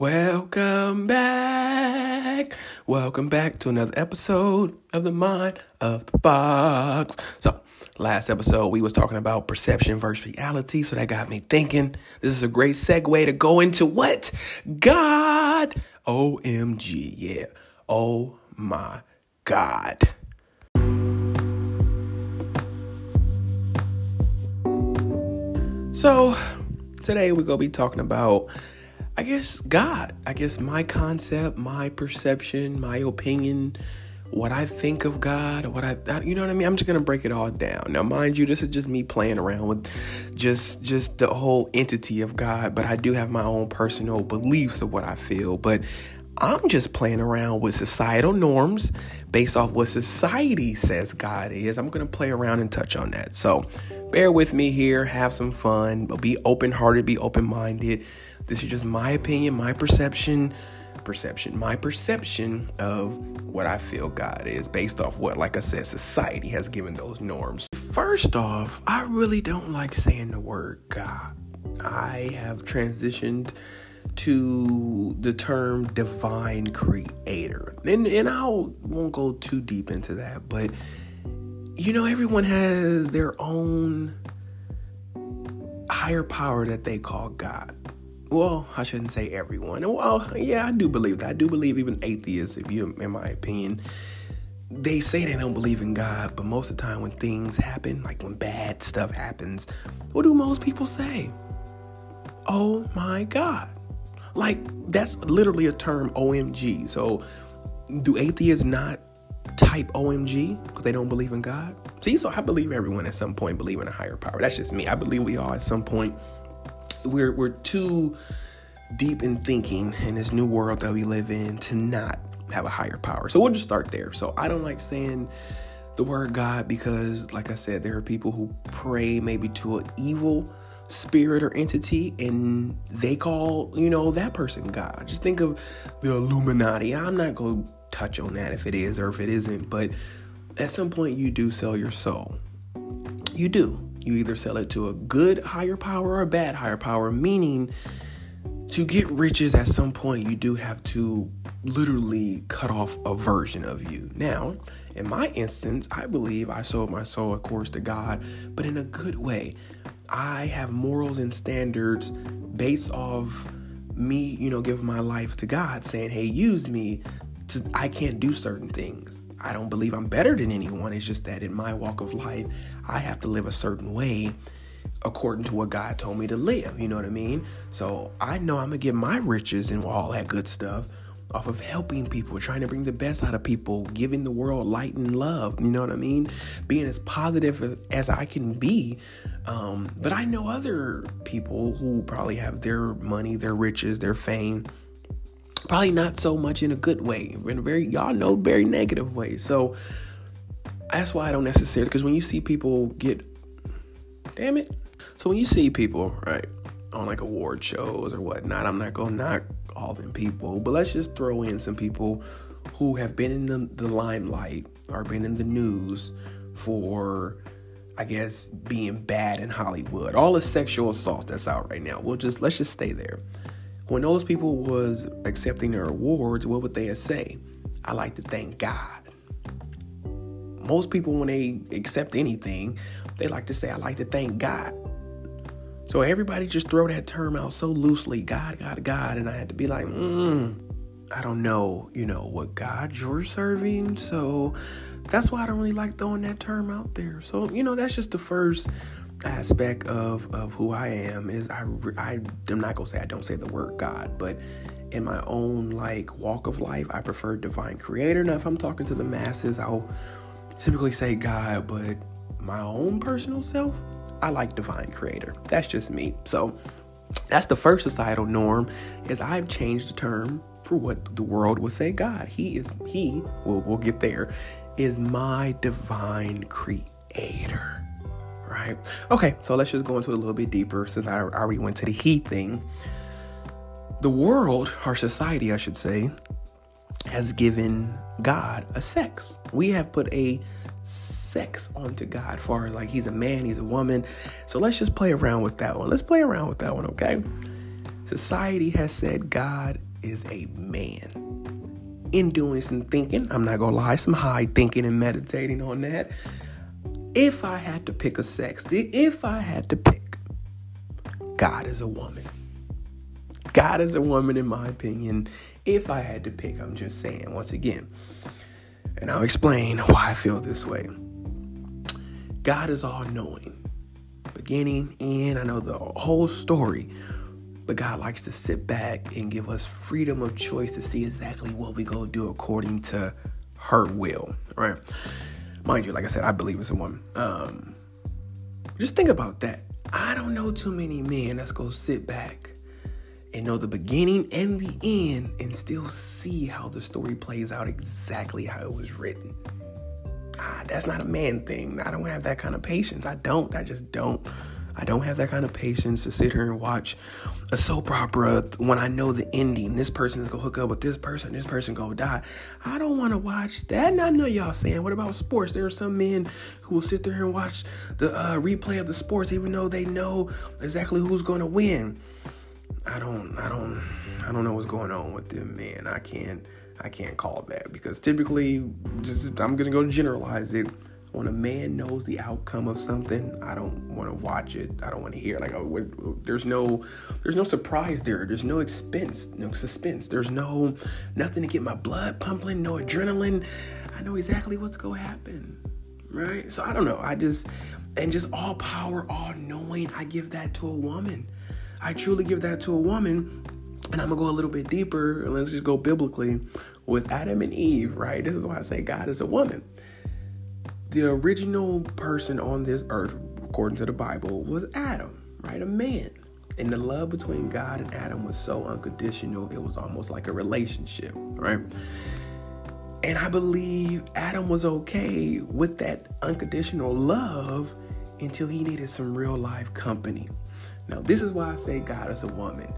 Welcome back. Welcome back to another episode of the Mind of the Fox. So, last episode we was talking about perception versus reality, so that got me thinking. This is a great segue to go into what? God. OMG. Yeah. Oh my God. So, today we're going to be talking about I guess God. I guess my concept, my perception, my opinion, what I think of God, what I, you know what I mean. I'm just gonna break it all down. Now, mind you, this is just me playing around with just just the whole entity of God, but I do have my own personal beliefs of what I feel. But I'm just playing around with societal norms based off what society says God is. I'm going to play around and touch on that. So bear with me here, have some fun, but be open hearted, be open minded. This is just my opinion, my perception, perception, my perception of what I feel God is based off what, like I said, society has given those norms. First off, I really don't like saying the word God. I have transitioned to the term divine creator. And and I won't go too deep into that, but you know everyone has their own higher power that they call God well, I shouldn't say everyone. Well, yeah, I do believe that. I do believe even atheists, if you, in my opinion, they say they don't believe in God, but most of the time when things happen, like when bad stuff happens, what do most people say? Oh my God. Like, that's literally a term, OMG. So, do atheists not type OMG because they don't believe in God? See, so I believe everyone at some point believe in a higher power. That's just me. I believe we all at some point we're we're too deep in thinking in this new world that we live in to not have a higher power. So we'll just start there. So I don't like saying the word God because, like I said, there are people who pray maybe to an evil spirit or entity and they call, you know, that person God. Just think of the Illuminati. I'm not going to touch on that if it is or if it isn't, but at some point you do sell your soul. You do. You either sell it to a good higher power or a bad higher power, meaning to get riches at some point, you do have to literally cut off a version of you. Now, in my instance, I believe I sold my soul, of course, to God, but in a good way. I have morals and standards based off me, you know, giving my life to God, saying, hey, use me. To, I can't do certain things. I don't believe I'm better than anyone. It's just that in my walk of life, I have to live a certain way according to what God told me to live. You know what I mean? So I know I'm gonna get my riches and all that good stuff off of helping people, trying to bring the best out of people, giving the world light and love. You know what I mean? Being as positive as I can be. Um, but I know other people who probably have their money, their riches, their fame probably not so much in a good way in a very y'all know very negative way so that's why i don't necessarily because when you see people get damn it so when you see people right on like award shows or whatnot i'm not gonna knock all them people but let's just throw in some people who have been in the, the limelight or been in the news for I guess being bad in Hollywood. All the sexual assault that's out right now. We'll just let's just stay there when those people was accepting their awards, what would they say? I like to thank God. Most people, when they accept anything, they like to say, I like to thank God. So everybody just throw that term out so loosely, God, God, God. And I had to be like, mm, I don't know, you know, what God you're serving. So that's why I don't really like throwing that term out there. So, you know, that's just the first aspect of of who I am is I I am not gonna say I don't say the word God, but in my own like walk of life, I prefer divine creator. Now, if I'm talking to the masses, I'll typically say God, but my own personal self, I like divine creator. That's just me. So that's the first societal norm is I've changed the term for what the world would say God. He is he, we'll, we'll get there, is my divine creator right? Okay, so let's just go into a little bit deeper since I already went to the heat thing. The world, our society, I should say, has given God a sex. We have put a sex onto God, far as like he's a man, he's a woman. So let's just play around with that one. Let's play around with that one, okay? Society has said God is a man. In doing some thinking, I'm not gonna lie, some high thinking and meditating on that. If I had to pick a sex, if I had to pick, God is a woman. God is a woman, in my opinion. If I had to pick, I'm just saying, once again, and I'll explain why I feel this way. God is all knowing, beginning, end. I know the whole story, but God likes to sit back and give us freedom of choice to see exactly what we go do according to her will, right? Mind you, like I said, I believe it's a woman. Um, just think about that. I don't know too many men that's gonna sit back and know the beginning and the end and still see how the story plays out exactly how it was written. Ah, that's not a man thing. I don't have that kind of patience. I don't. I just don't. I don't have that kind of patience to sit here and watch a soap opera when I know the ending. This person is gonna hook up with this person, this person gonna die. I don't wanna watch that. And I know y'all saying, what about sports? There are some men who will sit there and watch the uh, replay of the sports even though they know exactly who's gonna win. I don't I don't I don't know what's going on with them, man. I can't I can't call that because typically just I'm gonna go generalize it. When a man knows the outcome of something, I don't want to watch it. I don't want to hear like oh, there's no there's no surprise there. There's no expense, no suspense. There's no nothing to get my blood pumping, no adrenaline. I know exactly what's going to happen. Right? So I don't know. I just and just all power, all knowing, I give that to a woman. I truly give that to a woman. And I'm gonna go a little bit deeper. Let's just go biblically with Adam and Eve, right? This is why I say God is a woman. The original person on this earth, according to the Bible, was Adam, right? A man. And the love between God and Adam was so unconditional, it was almost like a relationship, right? And I believe Adam was okay with that unconditional love until he needed some real life company. Now, this is why I say God is a woman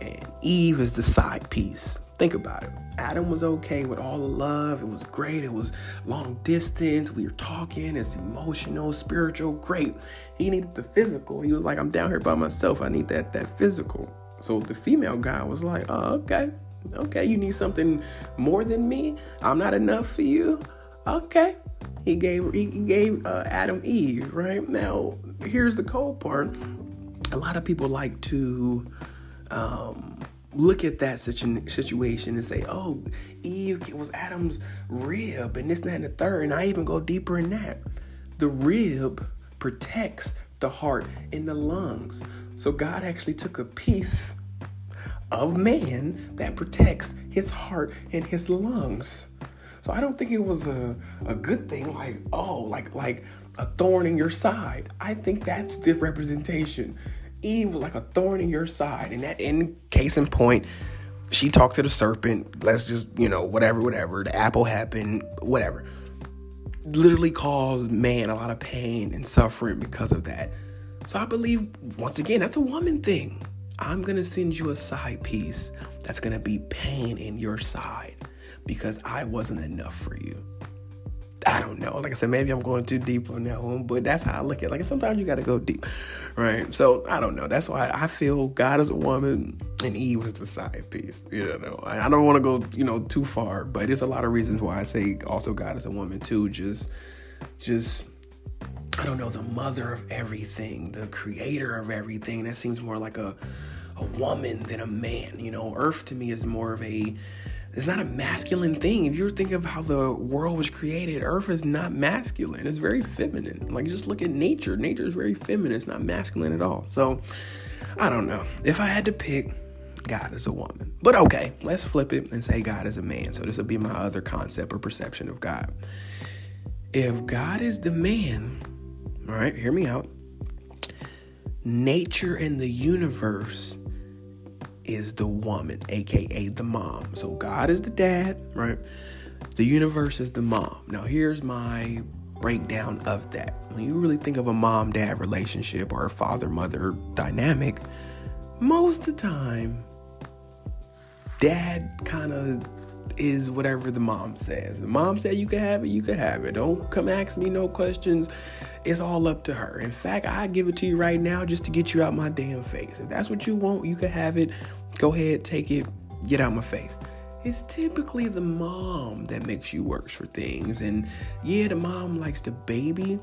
and Eve is the side piece. Think about it. Adam was okay with all the love. It was great. It was long distance. We were talking. It's emotional, spiritual, great. He needed the physical. He was like, I'm down here by myself. I need that that physical. So the female guy was like, oh, okay. Okay, you need something more than me? I'm not enough for you? Okay. He gave he gave uh, Adam Eve, right? Now, here's the cold part a lot of people like to um, look at that situ- situation and say, oh, Eve was Adam's rib and this, and that, and the third. And I even go deeper in that. The rib protects the heart and the lungs. So God actually took a piece of man that protects his heart and his lungs. So I don't think it was a, a good thing like, oh, like like a thorn in your side. I think that's the representation. Was like a thorn in your side. And that in case in point, she talked to the serpent. Let's just, you know, whatever, whatever. The apple happened, whatever. Literally caused man a lot of pain and suffering because of that. So I believe, once again, that's a woman thing. I'm going to send you a side piece that's going to be pain in your side because I wasn't enough for you. I don't know. Like I said, maybe I'm going too deep on that one, but that's how I look at it. Like sometimes you got to go deep, right? So I don't know. That's why I feel God is a woman and Eve was the side piece. You know, I don't want to go, you know, too far, but there's a lot of reasons why I say also God is a woman too. Just, just. I don't know, the mother of everything, the creator of everything. That seems more like a a woman than a man. You know, Earth to me is more of a it's not a masculine thing. If you think of how the world was created, Earth is not masculine. It's very feminine. Like just look at nature. Nature is very feminine. It's not masculine at all. So I don't know. If I had to pick, God is a woman. But okay, let's flip it and say God is a man. So this would be my other concept or perception of God. If God is the man, all right, hear me out. Nature and the universe is the woman, aka the mom. So God is the dad, right? The universe is the mom. Now, here's my breakdown of that. When you really think of a mom dad relationship or a father mother dynamic, most of the time, dad kind of is whatever the mom says. The mom said you can have it, you can have it. Don't come ask me no questions. It's all up to her. In fact, I give it to you right now just to get you out my damn face. If that's what you want, you can have it. Go ahead, take it. Get out my face. It's typically the mom that makes you worse for things. And yeah, the mom likes the baby,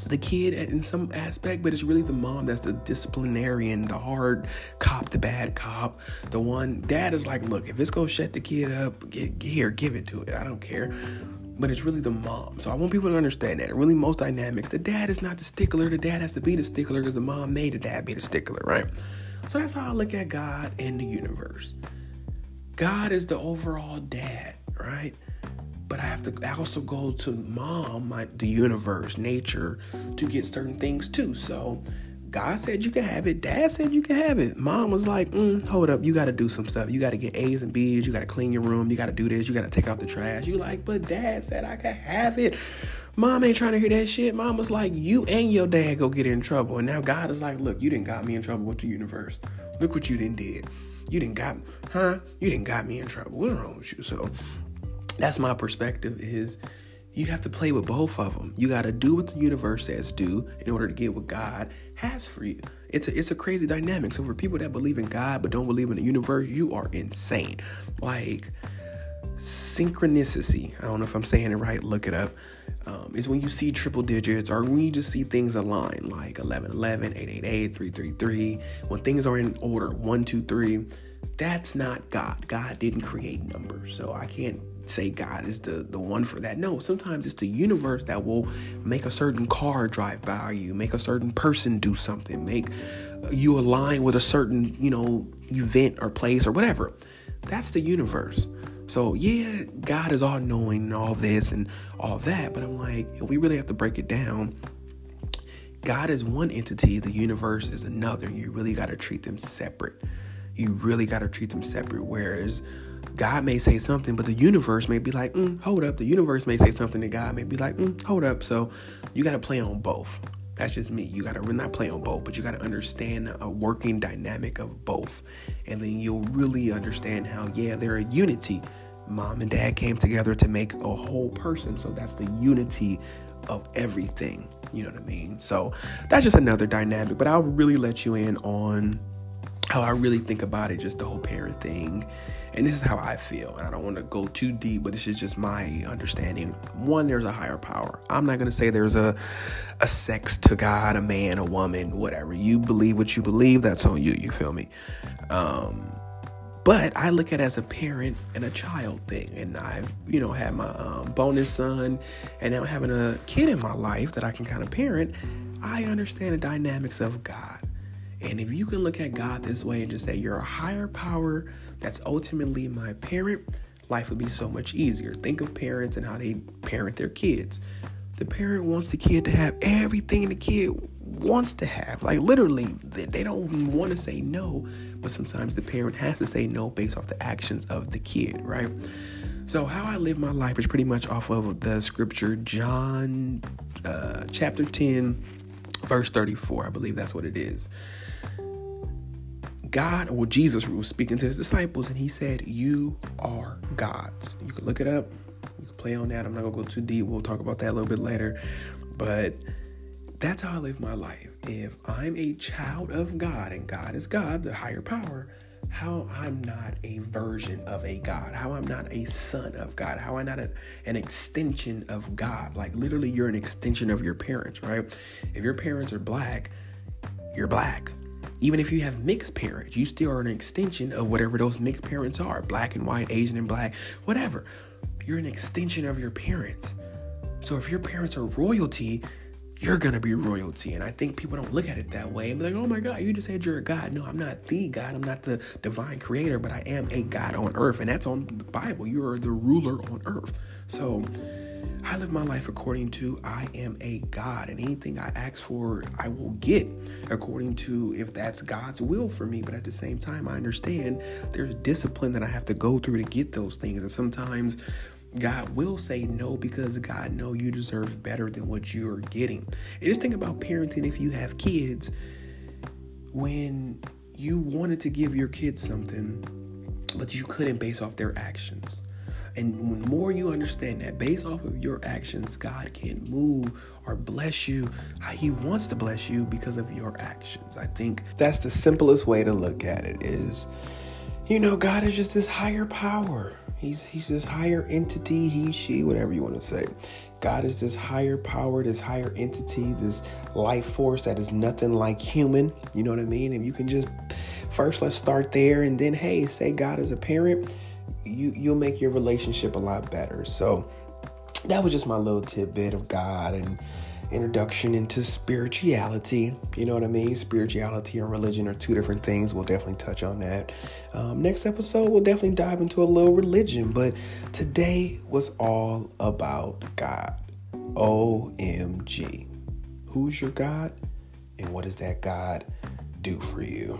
the kid in some aspect, but it's really the mom that's the disciplinarian, the hard cop, the bad cop, the one. Dad is like, look, if it's gonna shut the kid up, get, here, give it to it. I don't care. But it's really the mom. So I want people to understand that. Really, most dynamics, the dad is not the stickler. The dad has to be the stickler because the mom made the dad be the stickler, right? So that's how I look at God and the universe. God is the overall dad, right? But I have to I also go to mom, my, the universe, nature, to get certain things too. So God said you can have it. Dad said you can have it. Mom was like, mm, hold up, you got to do some stuff. You got to get A's and B's. You got to clean your room. You got to do this. You got to take out the trash. You like, but Dad said I can have it. Mom ain't trying to hear that shit. Mom was like, you and your dad go get in trouble. And now God is like, look, you didn't got me in trouble with the universe. Look what you didn't did. You didn't got, huh? You didn't got me in trouble. What's wrong with you? So that's my perspective is you have to play with both of them. You got to do what the universe says do in order to get what God has for you. It's a, it's a crazy dynamic. So for people that believe in God but don't believe in the universe, you are insane. Like synchronicity, I don't know if I'm saying it right, look it up. Um, is when you see triple digits or when you just see things align like 11 11, 888, 333. When things are in order 1, 2, 3, that's not God. God didn't create numbers. So I can't say God is the, the one for that. No, sometimes it's the universe that will make a certain car drive by you, make a certain person do something, make you align with a certain, you know, event or place or whatever. That's the universe. So yeah, God is all knowing and all this and all that, but I'm like, we really have to break it down. God is one entity, the universe is another. You really got to treat them separate. You really got to treat them separate. Whereas God may say something, but the universe may be like, mm, hold up. The universe may say something and God may be like, mm, hold up. So you got to play on both. That's just me. You got to not play on both, but you got to understand a working dynamic of both. And then you'll really understand how, yeah, they're a unity. Mom and dad came together to make a whole person. So that's the unity of everything. You know what I mean? So that's just another dynamic, but I'll really let you in on how I really think about it, just the whole parent thing. And this is how I feel. And I don't want to go too deep, but this is just my understanding. One, there's a higher power. I'm not going to say there's a, a sex to God, a man, a woman, whatever. You believe what you believe, that's on you. You feel me? Um, but I look at it as a parent and a child thing. And I've, you know, had my um, bonus son and now having a kid in my life that I can kind of parent. I understand the dynamics of God. And if you can look at God this way and just say, You're a higher power that's ultimately my parent, life would be so much easier. Think of parents and how they parent their kids. The parent wants the kid to have everything the kid wants to have. Like literally, they don't want to say no, but sometimes the parent has to say no based off the actions of the kid, right? So, how I live my life is pretty much off of the scripture, John uh, chapter 10, verse 34. I believe that's what it is. God, or Jesus was speaking to his disciples, and he said, You are gods. You can look it up. You can play on that. I'm not to go too deep. We'll talk about that a little bit later. But that's how I live my life. If I'm a child of God, and God is God, the higher power, how I'm not a version of a God, how I'm not a son of God, how I'm not a, an extension of God. Like literally, you're an extension of your parents, right? If your parents are black, you're black. Even if you have mixed parents, you still are an extension of whatever those mixed parents are black and white, Asian and black, whatever. You're an extension of your parents. So if your parents are royalty, you're gonna be royalty. And I think people don't look at it that way and be like, oh my God, you just said you're a God. No, I'm not the God. I'm not the divine creator, but I am a God on earth. And that's on the Bible. You are the ruler on earth. So I live my life according to I am a God, and anything I ask for, I will get according to if that's God's will for me. But at the same time, I understand there's discipline that I have to go through to get those things, and sometimes God will say no because God know you deserve better than what you're getting. And just think about parenting if you have kids. When you wanted to give your kids something, but you couldn't base off their actions and when more you understand that based off of your actions, God can move or bless you how He wants to bless you because of your actions. I think that's the simplest way to look at it is you know, God is just this higher power. He's he's this higher entity, he, she, whatever you want to say. God is this higher power, this higher entity, this life force that is nothing like human. You know what I mean? And you can just first let's start there and then hey, say God is a parent, you you'll make your relationship a lot better. So that was just my little tidbit of God and introduction into spirituality. You know what I mean? Spirituality and religion are two different things. We'll definitely touch on that. Um, next episode, we'll definitely dive into a little religion, but today was all about God. OMG. Who's your God? And what does that God do for you?